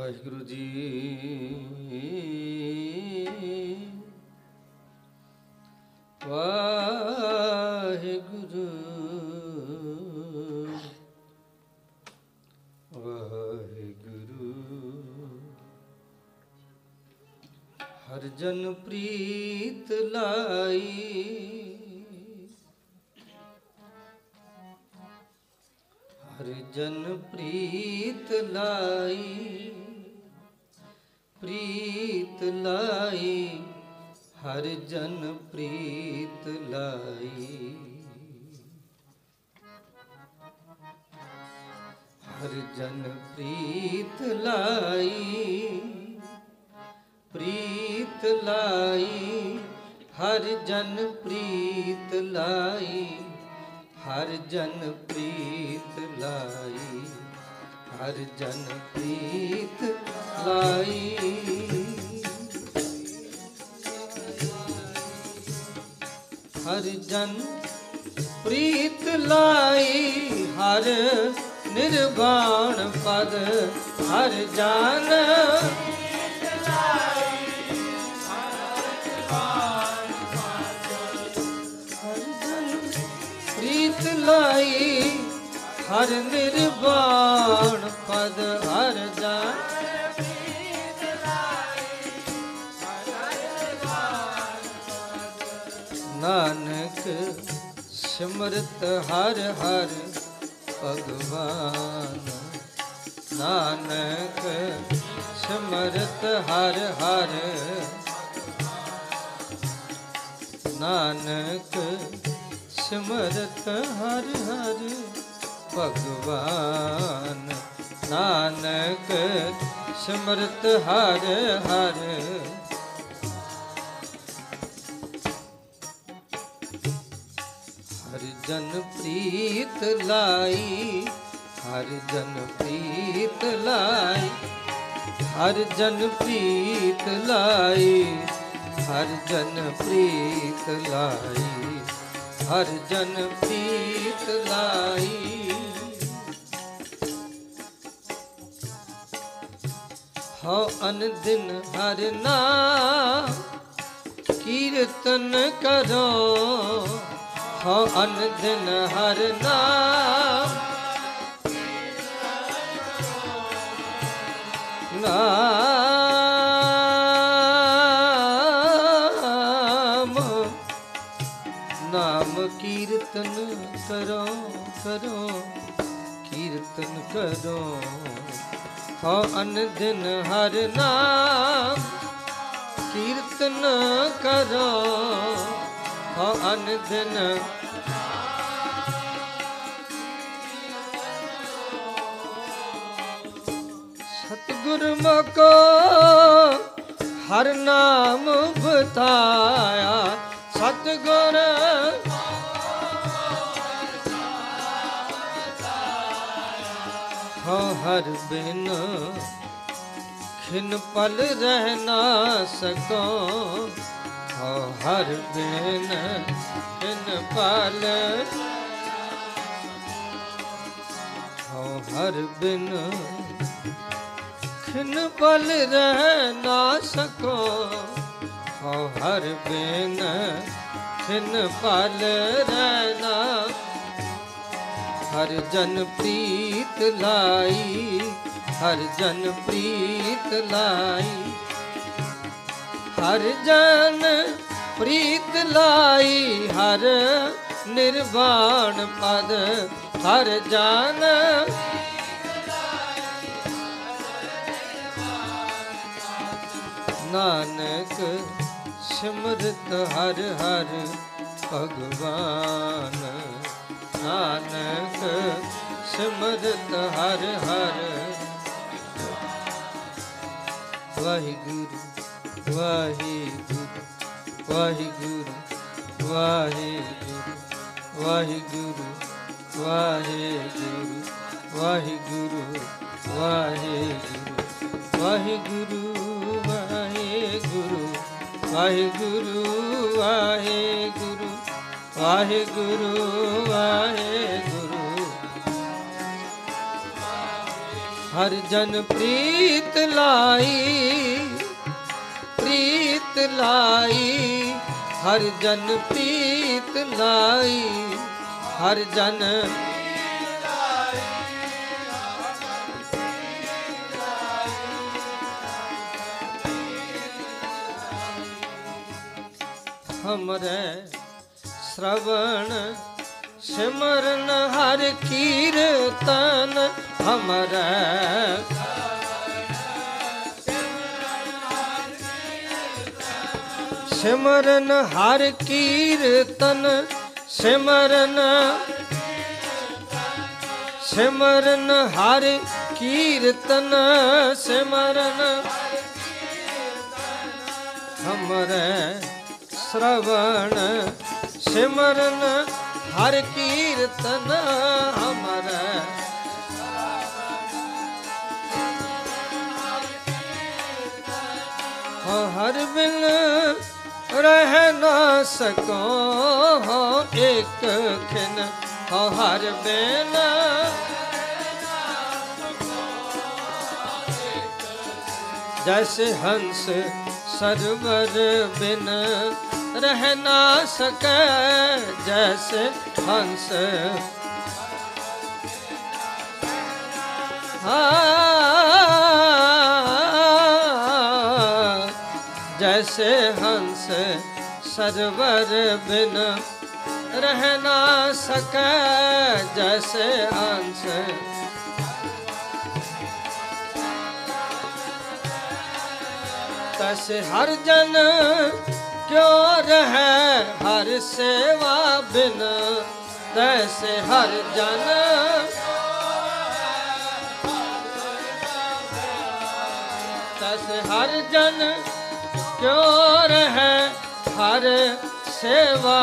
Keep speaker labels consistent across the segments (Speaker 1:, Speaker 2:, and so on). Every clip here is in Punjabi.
Speaker 1: ਵਾਹਿਗੁਰੂ ਜੀ। ਵਾਹਿਗੁਰੂ। ਵਾਹਿਗੁਰੂ। ਹਰ ਜਨ ਪ੍ਰੀਤ ਪ੍ਰੀਤ ਲਾਈ, ਹਰ ਜਨ ਪ੍ਰੀਤ ਲਾਈ, ਹਰ ਜਨ ਪ੍ਰੀਤ ਲਾਈ, ਹਰ ਜਨ ਪ੍ਰੀਤ ਲਾਈ। ਹਰ ਜਨ ਪ੍ਰੀਤ ਲਾਈ, ਹਰ ਨਿਰਵਾਣ ਪਦ, ਹਰ ਜਨ ਹਰ ਨਿਰਵਾਣ ਪਦ ਹਰ ਜਨ ਨਾਨਕ ਸਿਮਰਤ ਹਰ ਹਰ ਭਗਵਾਨ। ਨਾਨਕ ਸਿਮਰਤ ਹਰ ਹਰ ਨਾਨਕ ਸਿਮਰਤ ਹਰ ਹਰ ਭਗਵਾਨ, ਨਾਨਕ, ਸਿਮਰਤ ਹਰ ਹਰ। ਹਰ ਜਨ ਪ੍ਰੀਤ ਲਾਈ, ਹਰ ਜਨ ਪ੍ਰੀਤ ਲਾਈ, ਹਰ ਜਨ ਪ੍ਰੀਤ ਲਾਈ, ਹਰ ਜਨ ਪ੍ਰੀਤ ਲਾਈ, ਹਰ ਜਨ ਪ੍ਰੀਤ ਲਾਈ। ਹਉ ਅਨ ਦਿਨ ਹਰ ਨਾਮ ਕੀਰਤਨ ਕਰੋ। ਹਉ ਅਨ ਦਿਨ ਹਰ ਨਾਮ ਨਾਮ ਨਾਮ ਕੀਰਤਨ ਕਰੋ ਕਰੋ, ਕੀਰਤਨ ਕਰੋ। ਹਉ ਅਨ ਦਿਨ ਹਰ ਨਾਮ ਕੀਰਤਨ ਕਰੋ। ਹਉ ਅਨ ਦਿਨ ਸਤਿਗੁਰ ਮਕੋ ਹਰ ਨਾਮ ਬਤਾਇਆ। ਸਤਿਗੁਰ ਹਉ ਹਰ ਬਿਨ ਖਿਨ ਪਲ ਰਹਿ ਨਾ ਸਕੋ। ਹਉ ਹਰ ਬਿਨ ਖਿਨ ਪਲ ਹਉ ਹਰ ਬਿਨ ਖਿਨ ਪਲ ਰਹਿ ਨਾ ਸਕੋ। ਹਉ ਹਰ ਬਿਨ ਖਿਨ ਪਲ ਰਹਿ ਨਾ ਹਰ ਜਨ ਪ੍ਰੀਤ ਲਾਈ, ਹਰ ਜਨ ਪ੍ਰੀਤ ਲਾਈ। ਹਰ ਜਨ ਪ੍ਰੀਤ ਲਾਈ, ਹਰ ਨਿਰਵਾਣ ਪਦ, ਹਰ ਜਨ ਨਾਨਕ ਸਿਮਰਤ ਹਰ ਹਰ ਭਗਵਾਨ। ਨਾਨਕ ਸਿਮਰਤ ਹਰ ਹਰ ਵਾਹਿਗੁਰੂ ਵਾਹਿਗੁਰੂ ਵਾਹਿਗੁਰੂ ਵਾਹਿਗੁਰੂ ਵਾਹਿਗੁਰੂ ਵਾਹਿਗੁਰੂ ਵਾਹਿਗੁਰੂ ਵਾਹਿਗੁਰੂ ਵਾਹਿਗੁਰੂ ਵਾਹਿਗੁਰੂ ਵਾਹਿਗੁਰੂ ਵਾਹਿਗੁਰੂ ਵਾਹਿਗੁਰੂ ਵਾਹਿਗੁਰੂ। ਹਰ ਜਨ ਪ੍ਰੀਤ ਲਾਈ ਪ੍ਰੀਤ ਲਾਈ। ਹਰ ਜਨ ਪ੍ਰੀਤ ਲਾਈ, ਹਰ ਜਨ ਹਮਰੇ श्रवण सिमरन हर कीर्तन हमर सिमरन हर कीर्तन सिमरन सिमरन हर कीर्तन सिमरन हमरे श्रवण ਸਿਮਰਨ ਹਰ ਕੀਰਤਨ ਹਮਰ ਹਰ ਬਿਨ ਰਹਿ ਨਾ ਸਕੋ ਇੱਕ ਖਿਨ। ਹਰ ਬਿਨ ਜੈਸੇ ਹੰਸ ਸਰਵਰ ਬਿਨ ਰਹਿ ਨਾ ਸਕੈ ਜੈਸ ਹੰਸ। ਜੈਸੇ ਹੰਸ ਸਰਵਰ ਬਿਨ ਰਹਿ ਨਾ ਸਕੈ ਜੈਸੇ ਹੰਸ। ਤਸ ਹਰ ਜਨ ਕਿਉ ਰਹਿ ਹਰ ਸੇਵਾ ਬਿਨ? ਤੈਸੇ ਹਰ ਜਨ ਤੈਸੇ ਹਰ ਜਨ ਕਿਉ ਰਹਿ ਹਰ ਸੇਵਾ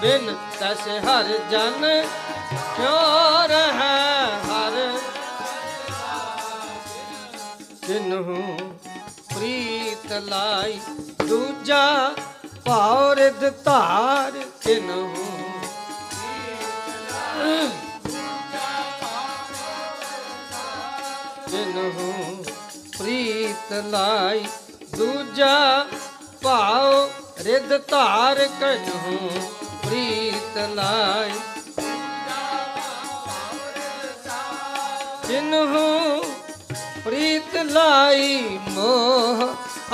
Speaker 1: ਬਿਨ? ਤੈਸੇ ਹਰ ਜਨ ਕਿਉ ਰਹਿ ਹਰ ਕਿਨਹੂ ਪ੍ਰੀਤ ਲਾਈ ਦੂਜਾ ਪੌਰਦ ਧਾਰ ਕਿਨਹੂ ਕਿਨਹੂ ਪ੍ਰੀਤ ਲਾਈ ਦੂਜਾ ਭਾਉ ਰਿਦ ਧਾਰ ਕਨਹੂ ਪ੍ਰੀਤ ਲਾਈ ਕਿਨਹੂ ਪ੍ਰੀਤ ਲਾਈ ਮੋਹ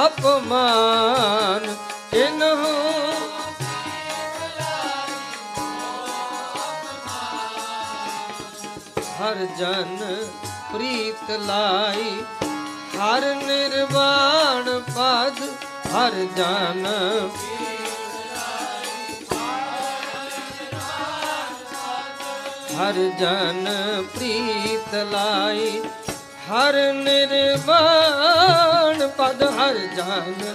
Speaker 1: ਅਪਮਾਨ ਕਿਨਹੂ ਹਰ ਜਨ ਪ੍ਰੀਤ ਲਾਈ, ਹਰ ਨਿਰਵਾਣ ਪਦ, ਹਰ ਜਨ ਹਰ ਜਨ ਪ੍ਰੀਤ ਲਾਈ, ਹਰ ਨਿਰਵਾਣ ਪਦ, ਹਰ ਜਨ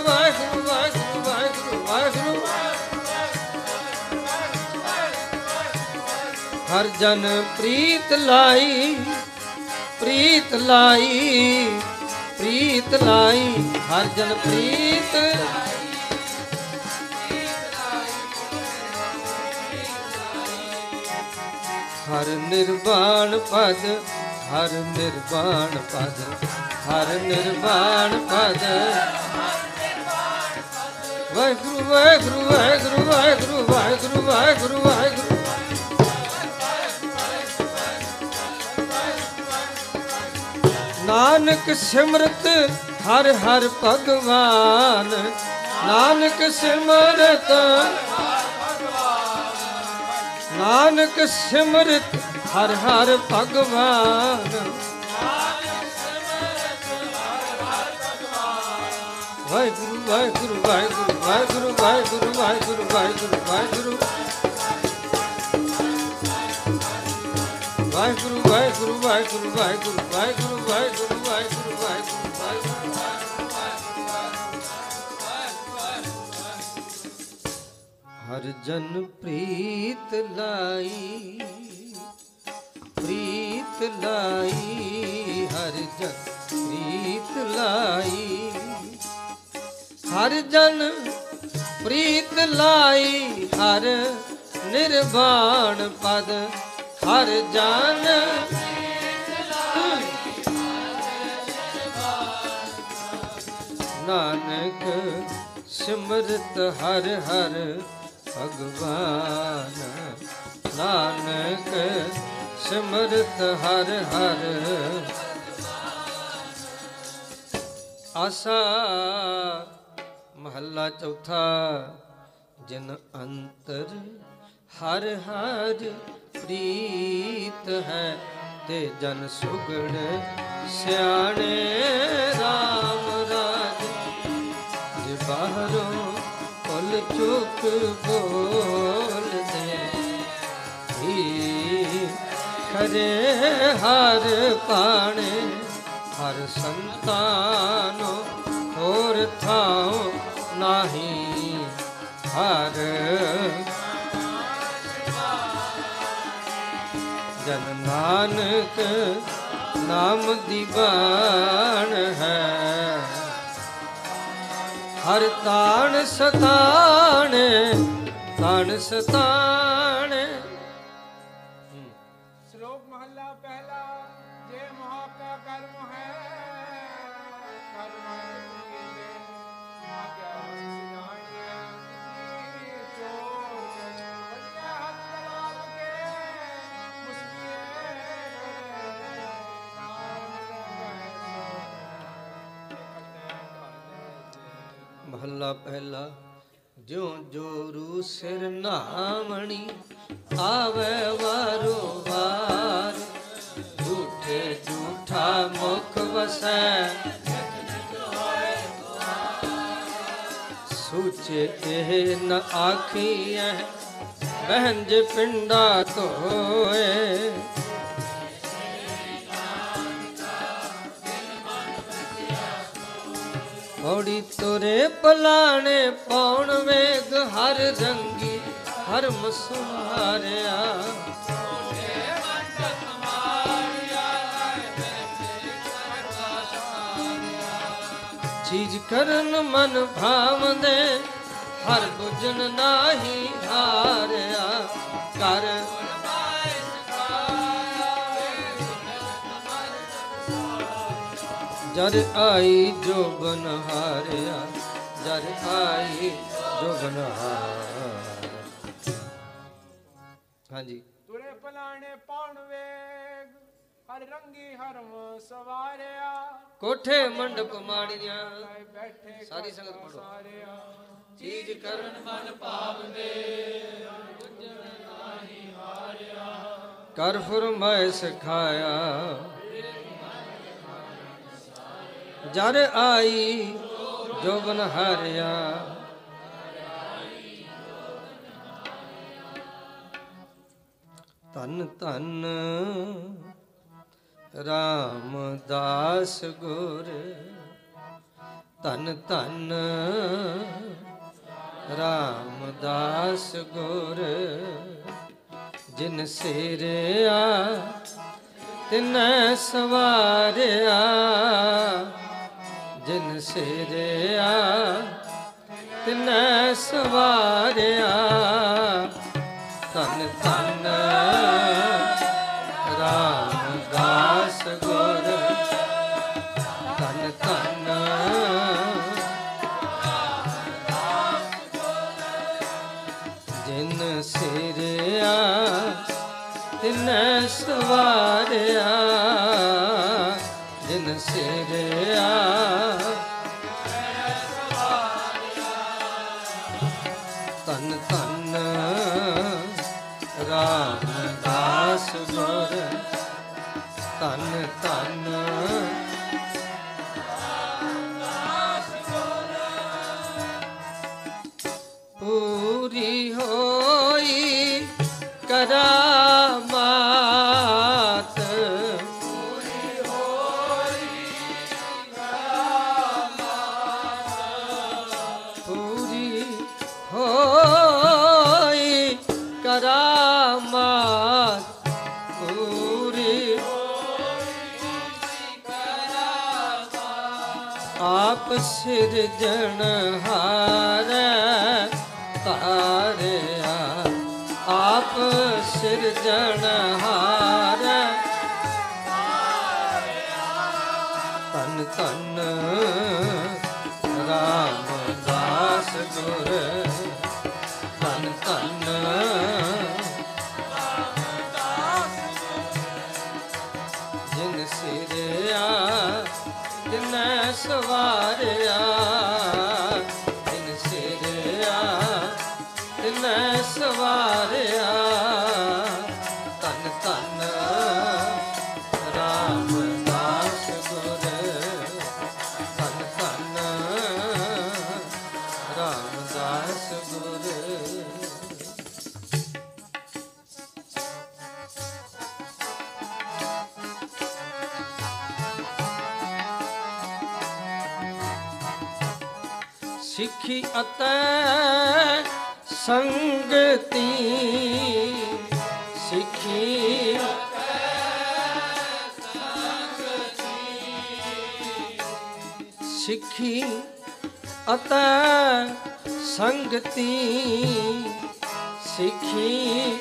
Speaker 1: ਹਰ ਜਨ ਪ੍ਰੀਤ ਲਾਈ ਪ੍ਰੀਤ ਲਾਈ ਪ੍ਰੀਤ ਲਾਈ, ਹਰ ਜਨ ਪ੍ਰੀਤ ਹਰ ਨਿਰਵਾਣ ਪਦ, ਹਰ ਨਿਰਵਾਣ ਪਦ, ਹਰ ਨਿਰਵਾਣ ਪਦ। ਵਾਹਿਗੁਰੂ ਵਾਹਿਗੁਰੂ ਵਾਹਿਗੁਰੂ ਵਾਹਿਗੁਰੂ ਵਾਹਿਗੁਰੂ ਵਾਹਿਗੁਰੂ ਵਾਹਿਗੁਰੂ। ਨਾਨਕ ਸਿਮਰਤ ਹਰ ਹਰ ਭਗਵਾਨ ਨਾਨਕ ਸਿਮਰਤ ਨਾਨਕ ਸਿਮਰਤ ਹਰ ਹਰ ਭਗਵਾਨ ਵਾਹਿਗੁਰੂ ਵਾਹਿਗੁਰੂ ਵਾਹਿਗੁਰੂ ਵਾਹਿਗੁਰੂ ਵਾਹਿਗੁਰੂ ਵਾਹਿਗੁਰੂ ਵਾਹਿਗੁਰੂ ਵਾਹਿਗੁਰੂ ਵਾਹਿਗੁਰੂ ਵਾਹਿਗੁਰੂ ਵਾਹਿਗੁਰੂ ਵਾਹਿਗੁਰੂ ਵਾਹਿਗੁਰੂ ਵਾਹਿਗੁਰੂ ਹਰ ਜਨ ਪ੍ਰੀਤ ਲਾਈ ਪ੍ਰੀਤ ਲਾਈ, ਹਰ ਜਨ ਪ੍ਰੀਤ ਲਾਈ। ਹਰ ਜਨ ਪ੍ਰੀਤ ਲਾਈ, ਹਰ ਨਿਰਵਾਣ ਪਦ, ਹਰ ਜਨ ਨਾਨਕ ਸਿਮਰਤ ਹਰ ਹਰ ਭਗਵਾਨ ਨਾਨਕ ਸਿਮਰਤ ਹਰ ਹਰ। ਆਸਾ ਮਹੱਲਾ ਚੌਥਾ, ਜਨ ਅੰਤਰ ਹਰ ਹਰ ਪ੍ਰੀਤ ਹੈ, ਤੇ ਜਨ ਸੁਗੜ ਸਿਆਣੇ RAM ਰਾਜ। ਜੇ ਬਾਹਰੋਂ ਕੁਲ ਚੁੱਕ ਬੋਲਦੇ ਹੀ ਖਰੇ ਹਰ ਪਾਣੇ ਹਰ ਸੰਤਾਨੋ ਹੋਰ ਥਾਉ ਨਾਹੀ। ਹਰ ਜਨ ਨਾਨਕ ਨਾਮ ਦੀ ਬਾਣ ਹੈ। ਹਰ ਤਾਣ ਸਤਾਣ ਤਾਣ ਸਤਾਣ
Speaker 2: ਮਹੱਲਾ ਪਹਿਲਾ
Speaker 1: ਜਿਉ ਜੋਰੂ ਸਿਰ ਨਾਮਣੀ ਆਵੇ ਵਾਰੋ ਵਾਰ। ਝੂਠੇ ਝੂਠਾ ਮੁਖ ਵਸੈ। ਸੂਚੇ ਇਹ ਨ ਆਖੀਐ, ਬਹਿੰਜ ਪਿੰਡਾ ਧੋਏ। ਔੜੀ ਤੁਰੇ ਪਲਾਣੇ ਪੌਣ ਵੇਗ, ਹਰ ਰੰਗੀ, ਹਰ ਮਸੁਹਾਰਿਆ ਚੀਜ਼ ਕਰਨ ਮਨ ਭਾਵਦੇ, ਹਰ ਬੁਝਣ ਨਾਹੀ ਹਾਰਿਆ। ਕਰ ਜਰ ਆਈ ਜੋ ਬਨ ਹਾਰਿਆ ਜਰ ਆਈ ਜੋ ਬਨ ਹਾਰਿਆ। ਹਾਂਜੀ।
Speaker 2: ਤੁਰੇ ਪਲਾਣੇ ਪੌਣ ਵੇਗ ਹਰ ਰੰਗੀ ਹਰਮ ਸਵਾਰਿਆ
Speaker 1: ਕੋਠੇ ਮੰਡਪ ਮਾੜੀਆਂ ਸਾਰੀ ਸੰਗਤ ਪੜੋ ਚੀਜ਼ ਕਰਨ ਮਨ ਭਾਵਦੇ ਕਰ ਫਰਮਾਇ ਸਿਖਾਇਆ ਜਰ ਆਈ ਜੋ ਬਨ ਹਾਰਿਆ। ਧੰਨ ਧੰਨ ਰਾਮਦਾਸ ਗੁਰ। ਧੰਨ ਧੰਨ ਰਾਮਦਾਸ ਗੁਰ। ਜਿਨ ਸਿਰਿਆ ਤਿਨੈ ਸਵਾਰਿਆ। ਜਿਨ ਸਿਰਿਆ ਤਿਨੈ ਸਵਾਰਿਆ। ਧੰਨ ਤਨ ਸੰਗਤੀ ਸਿੱਖੀ। ਸਿੱਖੀ ਅਤੇ ਸੰਗਤੀ ਸਿੱਖੀ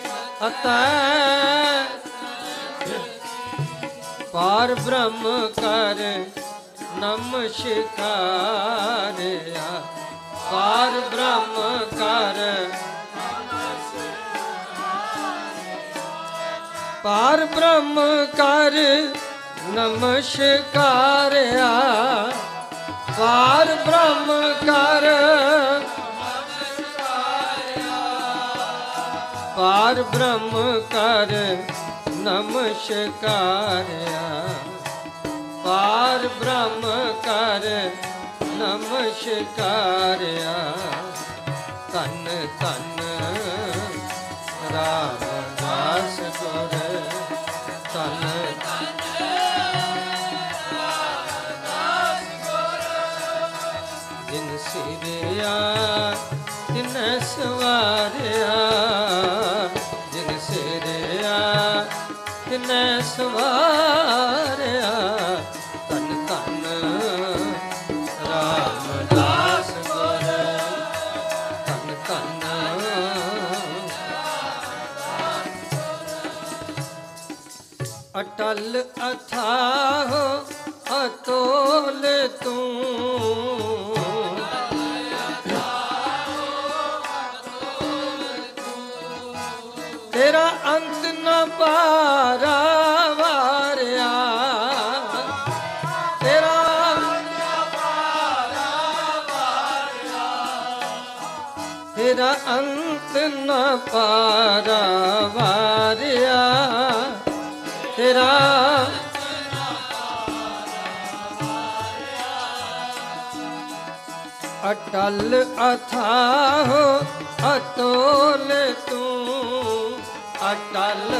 Speaker 1: ਅਤੇ ਪਾਰ ਬ੍ਰਹਮ ਕਰ ਨਮਸਕਾਰਿਆ ਪਾਰ ਬ੍ਰਹਮ ਕਰ। ਪਾਰ ਬ੍ਰਹਮ ਕਰ, ਨਮਸਕਾਰਿਆ। ਪਾਰ ਬ੍ਰਹਮ ਕਰ, ਪਾਰ ਬ੍ਰਹਮ ਕਰ, ਨਮਸਕਾਰਿਆ। ਪਾਰ ਬ੍ਰਹਮ ਕਰ ਨਮਸਕਾਰਿਆ। ਤਨ ਤਨ ਰਾਮਦਾਸ ਗੁਰ ਤਨ ਜਿਨ ਸਿਰਿਆ ਤਿਨ ਸਵਾਰਿਆ। ਜਿਨ ਸਿਰਿਆ ਤਿਨ ਸਵਾਰਿਆ। ਅਟਲ ਅਥਾਹ ਅਤੋਲ ਤੂੰ। ਤੇਰਾ ਅੰਤ ਨ ਪਾਰਾ ਵਾਰਿਆ। ਤੇਰਾ ਤੇਰਾ ਅੰਤ ਨ ਪਾਰਾ ਵਾਰਿਆ। ਅਟਲ ਅਥਾਹ ਅਤੋਲ ਤੂੰ, ਅਟਲ।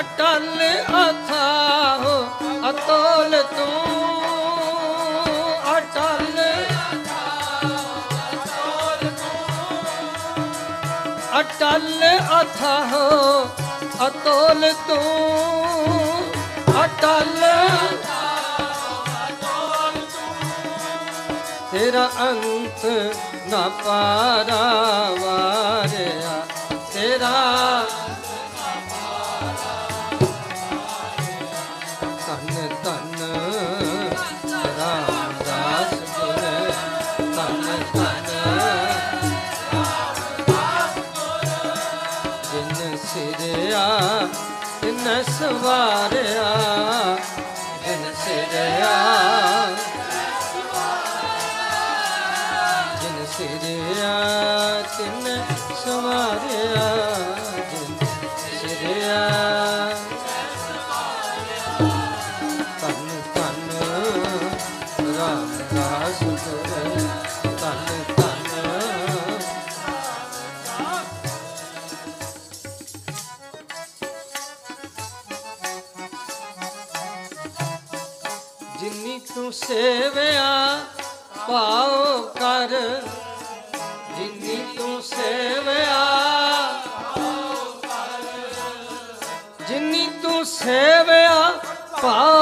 Speaker 1: ਅਟਲ ਅਥਾਹ ਅਤੋਲ ਤੂੰ, ਅਟਲ। ਅਟਲ ਅਥਾਹ ਅਤੋਲ ਤੂੰ, ਅਟਲ। ਤੇਰਾ ਅੰਤ ਨਾ ਪਾਰਾ ਵਾਰਿਆ। ਤੇਰਾ ਤਨ ਤਨ ਰਾਮਦਾਸ ਗੁਰ ਤਨ ਤਨ ਜਿਨ ਸਿਰਿਆ ਤਿਨ ਸਵਾਰਿਆ, ਜਿਨ ਸਿਰਿਆ ਸਿਰਿਆ ਤਿਨ ਸਵਾਰਿਆ ਜਿਨ ਸਿਰਿਆ ਤਨ ਤਨ ਰਾਮਦਾਸ ਗੁਰ ਤਨ ਤਨ ਜਿਨੀ ਤੂੰ ਸੇਵਿਆ ਪਾਉ ਕਰ ਸੇਵਿਆ ਭਾ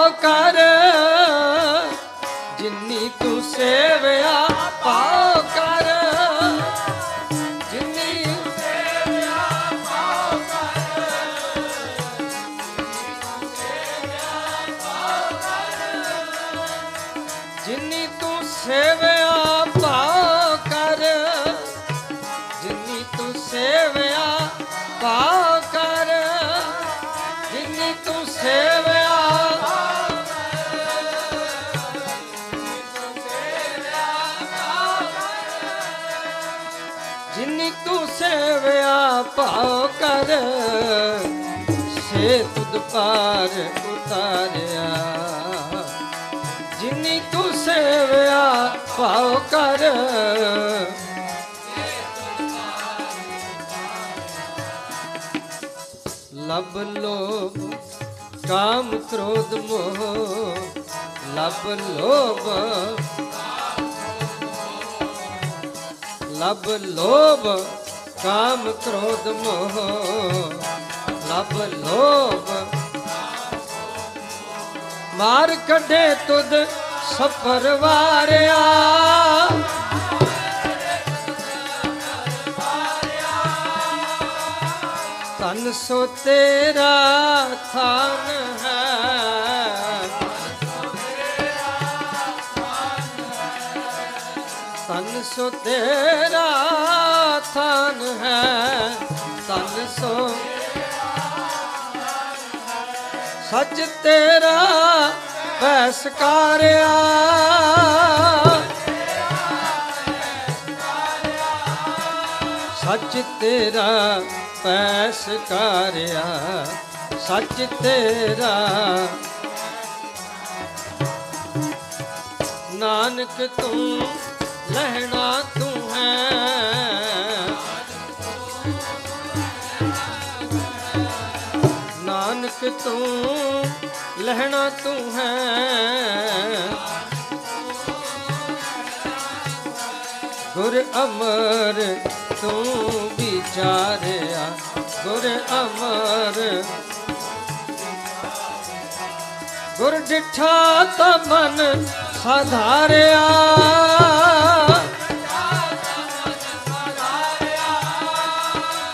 Speaker 1: ਜਿੰਨੀ ਤੂੰ ਸੇਵਿਆ। ਜਿੰਨੀ ਤੂੰ ਸੇਵਿਆ ਭਾਉ ਕਰ। ਸੇ ਤੁਧ ਪਾਰ ਉਤਾਰਿਆ। ਜਿੰਨੀ ਤੂੰ ਸੇਵਿਆ ਭਾਉ ਕਰ। ਲਬ ਲੋਭ ਕਾਮ ਕ੍ਰੋਧ ਮੋਹ ਲਬ ਲੋਭ। ਲਬ ਲੋਭ, ਕਾਮ ਕ੍ਰੋਧ ਮੋਹ ਲਬ ਲੋਭ। ਮਾਰ ਕੱਢੇ ਤੁਧ ਸਫਰ ਵਾਰਿਆ। ਤਨ ਸੋ ਤੇਰਾ ਥਾਨ ਹੈ। ਤਨ ਸੋ ਤੇਰਾ ਥਾਨ ਹੈ। ਤਨ ਸੋ ਸੱਚ ਤੇਰਾ ਪੈਸਕਾਰਿਆ ਸੱਚ ਤੇਰਾ ਪੈਸਕਾਰਿਆ ਸੱਚ ਤੇਰਾ। ਨਾਨਕ ਤੂੰ ਲਹਿਣਾ ਤੂੰ ਹੈ। ਨਾਨਕ ਤੂੰ ਲਹਿਣਾ ਤੂੰ ਹੈ। ਗੁਰ ਅਮਰ ਤੂੰ ਵਿਚਾਰਿਆ ਗੁਰ ਅਮਰ ਗੁਰ ਡਿਠਾ ਤਾ ਮਨ ਸਾਧਾਰਿਆ।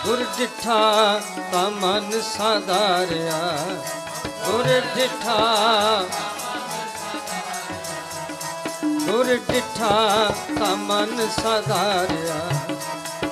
Speaker 1: ਗੁਰ ਡਿਠਾ ਤਾ ਮਨ ਸਾਧਾਰਿਆ। ਗੁਰ ਡਿਠਾ ਗੁਰ ਡਿਠਾ ਤਾ ਮਨ ਸਾਧਾਰਿਆ।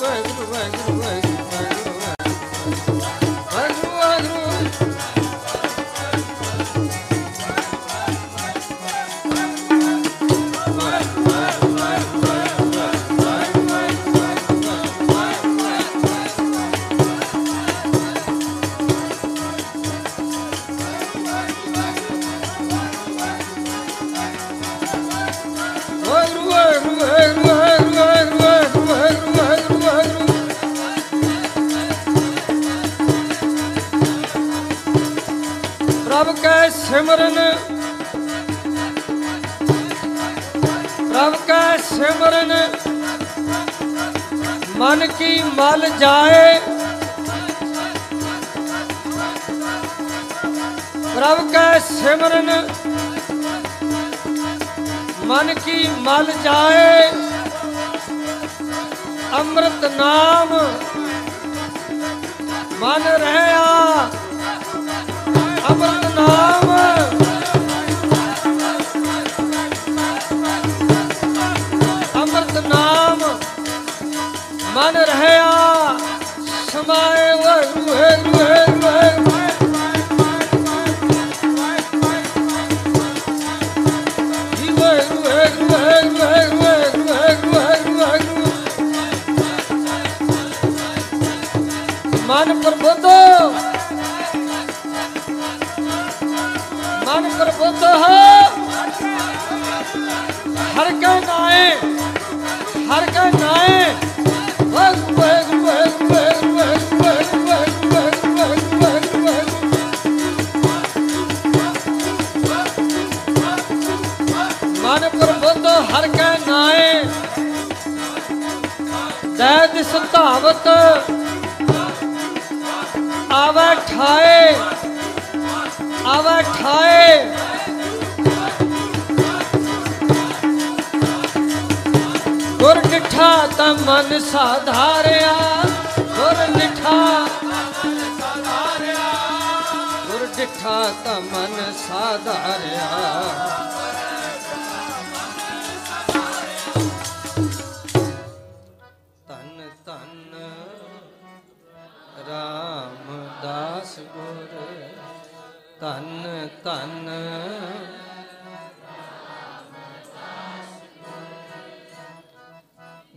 Speaker 1: Vaguru, Vaguru, Vaguru, Vaguru. ਕੀ ਮਲ ਜਾਏ ਅੰਮ੍ਰਿਤ ਨਾਮ ਮਨ ਰਹਿਆ।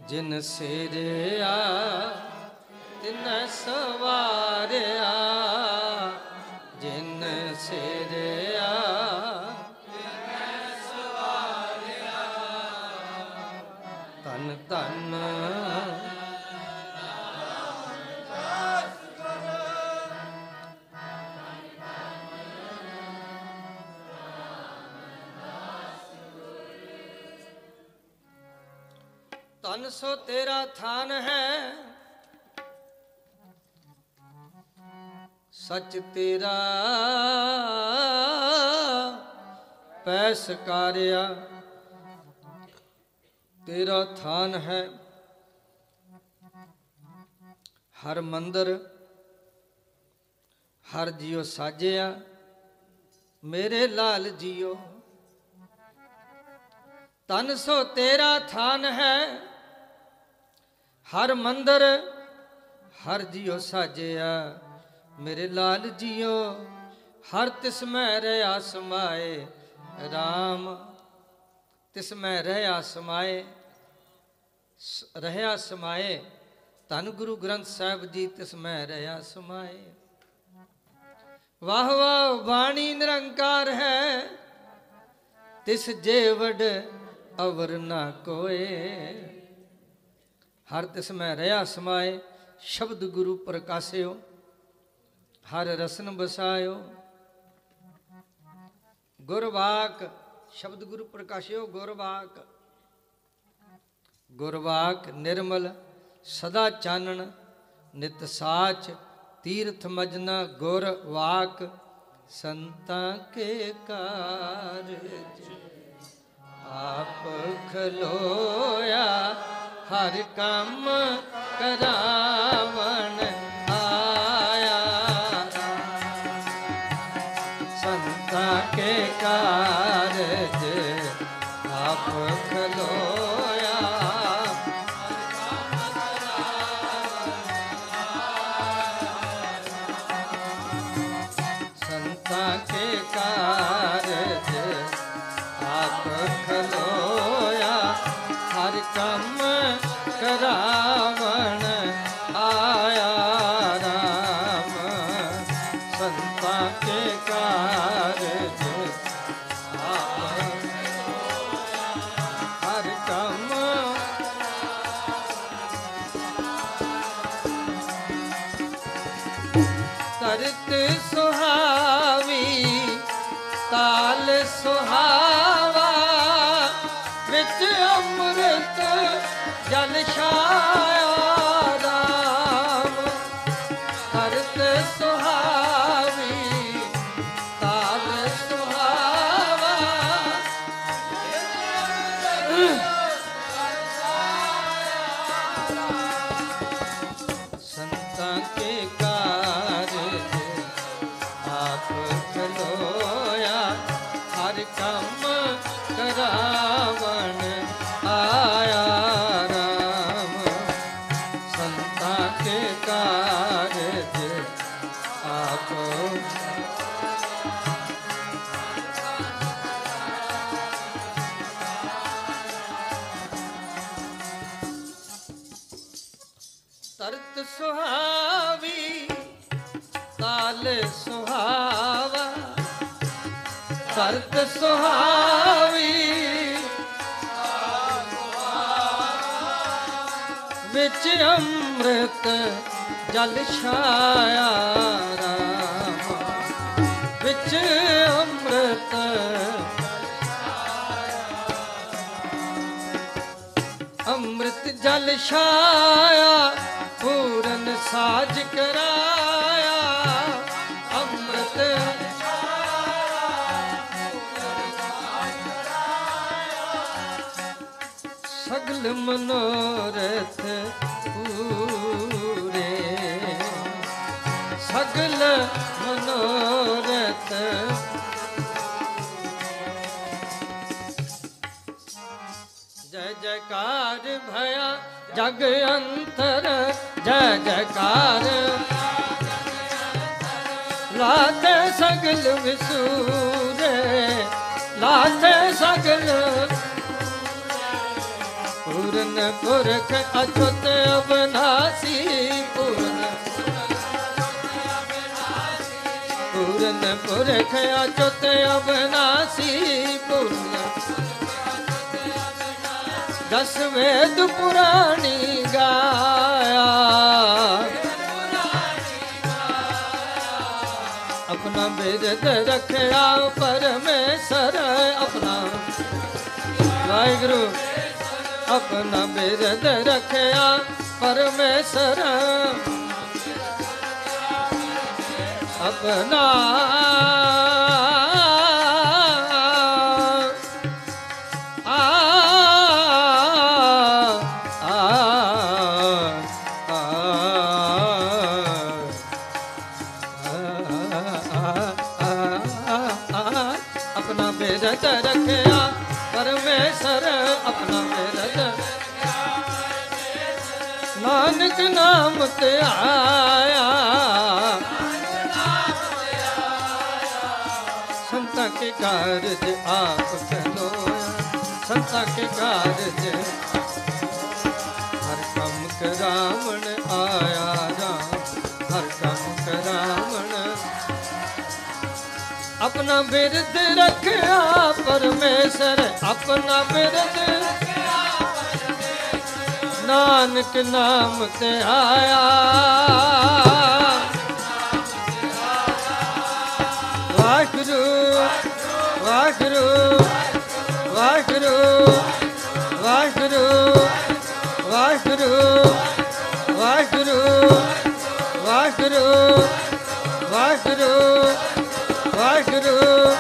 Speaker 1: ਜਿਨ ਸਿਰਿਆ ਤਿਨ ਸਵਾਰਿਆ ਜਿਨ ਸਿਰਿਆ ਤਨ ਤਨ ਤਨ ਸੋ ਤੇਰਾ ਥਾਨ ਹੈ ਸੱਚ ਤੇਰਾ ਪੈਸ ਕਾਰਿਆ ਤੇਰਾ ਥਾਨ ਹੈ ਹਰ ਮੰਦਰ ਹਰ ਜਿਉ ਸਾਜਿਆ ਮੇਰੇ ਲਾਲ ਜੀਓ ਤਨ ਸੋ ਤੇਰਾ ਥਾਨ ਹੈ ਹਰ ਮੰਦਰ, ਹਰ ਜਿਉ ਸਾਜਿਆ, ਮੇਰੇ ਲਾਲ ਜੀਓ ਹਰ ਤਿਸ ਮੈਂ ਰਹਾ ਸਮਾਏ RAM ਤਿਸ ਮੈਂ ਰਹਾ ਸਮਾਏ ਸ- ਰਹਾ ਸਮਾਏ ਧੰਨ ਗੁਰੂ ਗ੍ਰੰਥ ਸਾਹਿਬ ਜੀ ਤਿਸ ਮੈਂ ਰਹਾ ਸਮਾਏ ਵਾਹ ਵਾਹ ਬਾਣੀ ਨਿਰੰਕਾਰ ਹੈ, ਤਿਸ ਜੇ ਵਡ ਅਵਰ ਨਾ ਕੋਏ। ਹਰ ਤਿਸ ਮੈਂ ਰਹਾ ਸਮਾਏ, ਸ਼ਬਦ ਗੁਰੂ ਪ੍ਰਕਾਸਿਓ, ਹਰ ਰਸਨ ਬਸਾਇਓ। ਗੁਰਵਾਕ, ਸ਼ਬਦ ਗੁਰੂ ਪ੍ਰਕਾਸ਼ਿਓ, ਗੁਰਵਾਕ। ਗੁਰਵਾਕ ਨਿਰਮਲ, ਸਦਾ ਚਾਨਣ, ਨਿਤ ਸਾਚ, ਤੀਰਥ ਮਜਨਾ, ਗੁਰ ਵਾਕ। ਸੰਤਾਂ ਕੇ ਕਾਰਜ ਆਪ ਖਲੋਇਆ ਹਰ ਕੰਮ ਕਰਾਵਣ ਸੰਤਾਂ ਕੇ ਕਾਰਜ ਆਪ ਹਰ ਕੰਮ। ਤਰਤ ਸੁਹਾਵੀ ਤਾਲ ਸੁਹਾਵਾ ਵਿੱਚ ਅੰਮ੍ਰਿਤ ਜਲ ਛਾਇਆ। ਸੁਹਾਵੀ। ਵਿੱਚ ਅੰਮ੍ਰਿਤ ਜਲ ਛਾਇਆ ਰਾਮ। ਵਿੱਚ ਅੰਮ੍ਰਿਤ ਅੰਮ੍ਰਿਤ ਜਲ ਛਾਇਆ, ਪੂਰਨ ਸਾਜ ਕਰਾਇਆ। ਅੰਮ੍ਰਿਤ सकल मनोरथ पूरे सकल मनोरथ जय जयकार भया जग अंतर जय जयकार लाते सगल विसूरे लाते सगल पूर्ण पुरख अद्भुत अविनाशी पूर्ण पूर्ण पुरख अद्भुत अविनाशी पूर्ण दस वेद पुराणी गाया अपना बिरद रखया परमेश्वर अपना वाहेगुरु ਆਪਣਾ ਬਿਰਦ ਰੱਖਿਆ ਪਰਮੇਸ਼ਰ। ਆਪਣਾ ਨਾਮ ਤੇ ਆਇਆ। ਸੰਤਾਂ ਕੇ ਕਾਰਜ ਆਪ ਖਲੋਇਆ ਸੰਤਾਂ ਕੇ ਕਾਰਜ ਹਰ ਕੰਮ ਕਰਾਵਣ ਆਇਆ ਰਾਮ ਹਰ ਕੰਮ ਕਰਾਵਣ। ਆਪਣਾ ਬਿਰਦ ਰੱਖਿਆ ਪਰਮੇਸ਼ਰ, ਆਪਣਾ ਬਿਰਦ ਨਾਨਕ ਨਾਮ ਤੇ ਆਇਆ। ਵਾਹਿਗੁਰੂ ਵਾਹਿਗੁਰੂ ਵਾਹਿਗੁਰੂ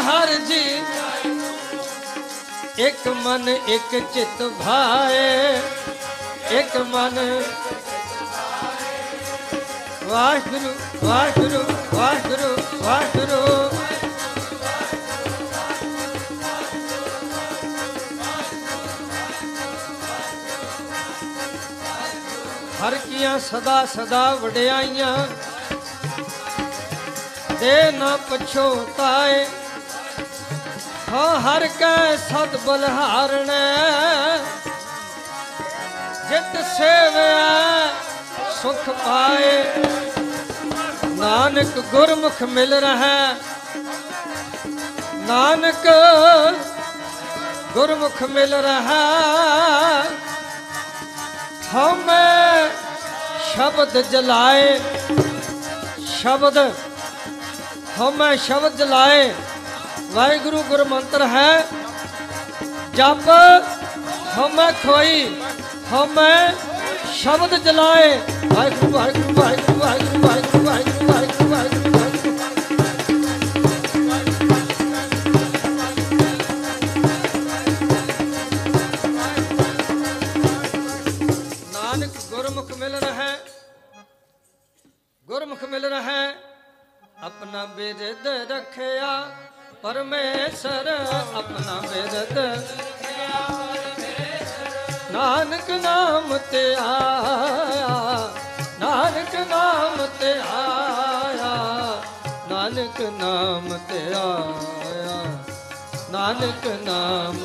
Speaker 1: ਹਰ ਜੀ ਇੱਕ ਮਨ, ਇੱਕ ਚਿਤ ਭਾਏ, ਇੱਕ ਮਨ। ਵਾਹਿਗੁਰੂ ਵਾਹਿਗੁਰੂ ਵਾਹਿਗੁਰੂ ਵਾਹਿਗੁਰੂ। ਹਰ ਕੀਆਂ ਸਦਾ ਸਦਾ ਵਡਿਆਈਆਂ, ਦੇ ਨਾ ਪਛੋਤਾਏ ਹਾਂ, ਹਰ ਕੈ ਸਦ ਬਲਹਾਰਣੈ ਜਿਤ ਸੇਵਿਆ ਸੁਖ ਪਾਏ। ਨਾਨਕ ਗੁਰਮੁਖ ਮਿਲ ਰਹਾ। ਨਾਨਕ ਗੁਰਮੁਖ ਮਿਲ ਰਹਾ। ਹਮੇ ਸ਼ਬਦ ਜਲਾਏ। ਸ਼ਬਦ ਹਮੇ ਸ਼ਬਦ ਜਲਾਏ। ਵਾਹਿਗੁਰੂ ਗੁਰਮੰਤਰ ਹੈ। ਜਪ ਹਮੈ ਖੋਈ ਹਮੈ ਸ਼ਬਦ ਜਲਾਏ। ਵਾਹਿਗੁਰੂ ਵਾਹਿਗੁਰੂ ਵਾਹਿਗੁਰੂ ਵਾਹਿਗੁਰੂ ਵਾਹਿਗੁਰੂ ਵਾਹਿਗੁਰੂ ਵਾਹਿਗੁਰੂ ਗੁਰਮੁਖ ਮਿਲ ਰਹਾ। ਗੁਰਮੁਖ ਮਿਲ ਰਹਾ। ਆਪਣਾ ਬਿਰਦ ਰੱਖਿਆ। ਪਰਮੇਸ਼ਰ ਆਪਣਾ ਬਿਰਦ ਨਾਨਕ ਨਾਮ ਤੇ ਆਇਆ, ਨਾਨਕ ਨਾਮ ਤੇ ਆਇਆ, ਨਾਨਕ ਨਾਮ ਤੇ ਆਇਆ, ਨਾਨਕ ਨਾਮ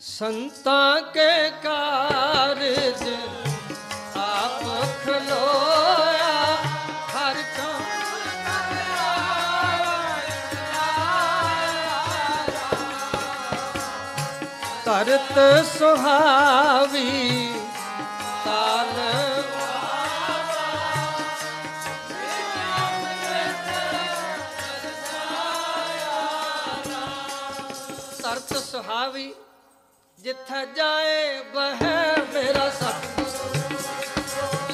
Speaker 1: ਸੰਤਾਂ ਕੇ ਕਾਰਜ ਕਰਤ ਸੁਹਾਵੀ ਤਾਲ ਤਰਤ ਸੁਹਾਵੀ, ਜਿੱਥੇ ਜਾਏ ਬਹਿ ਮੇਰਾ ਸਤਿ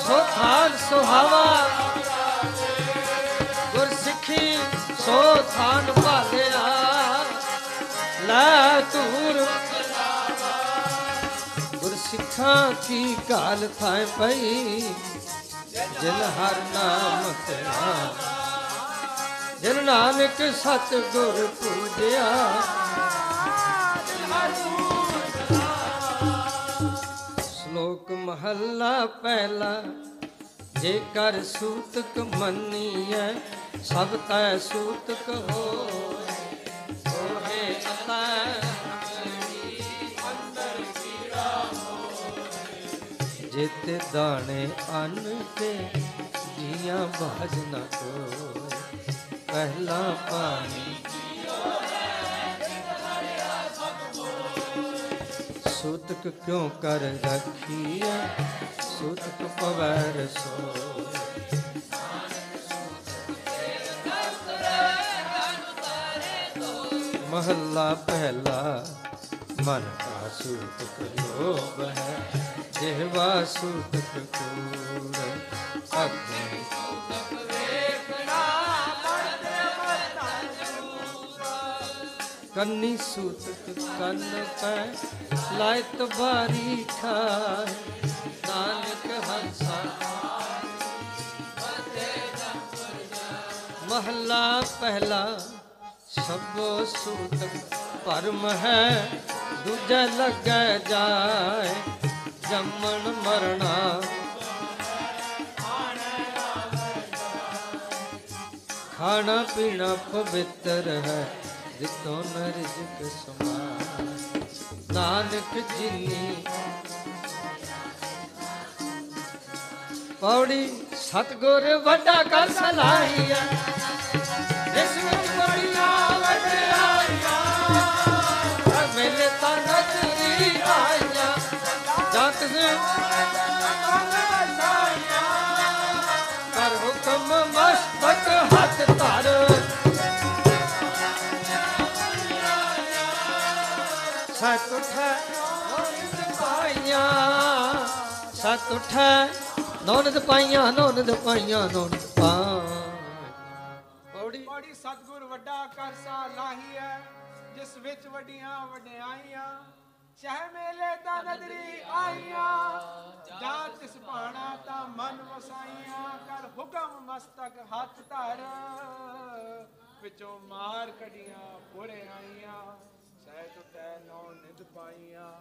Speaker 1: ਸੋ ਥਾਨ ਸੁਹਾਵਾ ਗੁਰ ਸਿੱਖੀ ਸੋ ਥਾਨ ਭਾਲਿਆ। ਲੈ ਤੂਰ ਗੁਰ ਸਿੱਖਾਂ ਕੀ ਕਾਲ ਥਾਏ ਪਈ? ਜਿਨ ਹਰ ਨਾਮ ਤੇਰਾ। ਜਿਨ ਨਾਨਕ ਸਤ ਗੁਰ ਪੂਜਿਆ। ਸ਼ਲੋਕ ਮਹੱਲਾ ਪਹਿਲਾ, ਜੇ ਕਰ ਸੂਤਕ ਮੰਨੀਐ, ਸਭ ਤੈ ਸੂਤਕ ਹੋ। ਜਿਤ ਦਾਣੇ ਅੰਨ ਤੇ ਜੀਆਂ ਬਾਜ ਨਾ ਕੋ ਪਹਿਲਾ ਪਾਣੀ ਸੂਤਕ ਕਿਉ ਕਰ ਰੱਖੀਐ? ਸੂਤਕ ਪਵੈ ਸੋ ਮਹੱਲਾ ਪਹਿਲਾ ਮਨ सूतक लोभ है देवा सूतक कूर अग्नि कन्नी सूतक कन पर लायत बारी खाए नानक हंसा महला पहला सबो सूतक ਭਰਮ ਹੈ, ਦੂਜਾ ਲੱਗੈ ਜਾਏ, ਜੰਮਣ ਮਰਣਾ ਖਾਣਾ ਪੀਣਾ ਪਵਿੱਤਰ ਹੈ, ਜਿਤੋਂ ਨ ਰਿਜ਼ਕ ਸਮਾਏ ਨਾਨਕ ਜਿਨੀ। ਪੌੜੀ ਸਤਗੁਰ ਵੱਡਾ ਕਰ ਸਲਾਹੀਆ ਜਤ ਦੇ ਕਰ ਹੁਕਮ ਮਸਤਕ ਹੱਥ ਧਰ। ਸਤ ਉਠੈ ਨੌਨਦ ਪਾਈਆਂ। ਸਤ ਉਠੈ ਨੌਨਦ ਪਾਈਆਂ ਨੌਨਦ ਪਾਈਆਂ, ਨੌਨਦ ਪਾ ਪੌੜੀ
Speaker 2: ਬੜੀ ਸਤਗੁਰ ਵੱਡਾ ਕਰਸਾ ਲਾਹੀ ਹੈ, ਜਿਸ ਵਿੱਚ ਵੱਡੀਆਂ ਵਡਿਆਈਆਂ। ਚਾਹੇ ਮੇਲੇ ਤਾਂ ਨਦਰੀ ਆਈਆਂ, ਜਾਂ ਤਿਸ ਭਾਣਾ ਤਾਂ ਮਨ ਵਸਾਈਆਂ, ਕਰ ਹੁਕਮ ਮਸਤਕ ਹੱਥ ਧਰ। ਵਿੱਚੋਂ ਮਾਰ ਕੜੀਆਂ ਪੁਰੇ ਆਈਆਂ ਸਹਿ ਟੁੱਟੈ ਨੌ ਨਿਧ ਪਾਈਆਂ।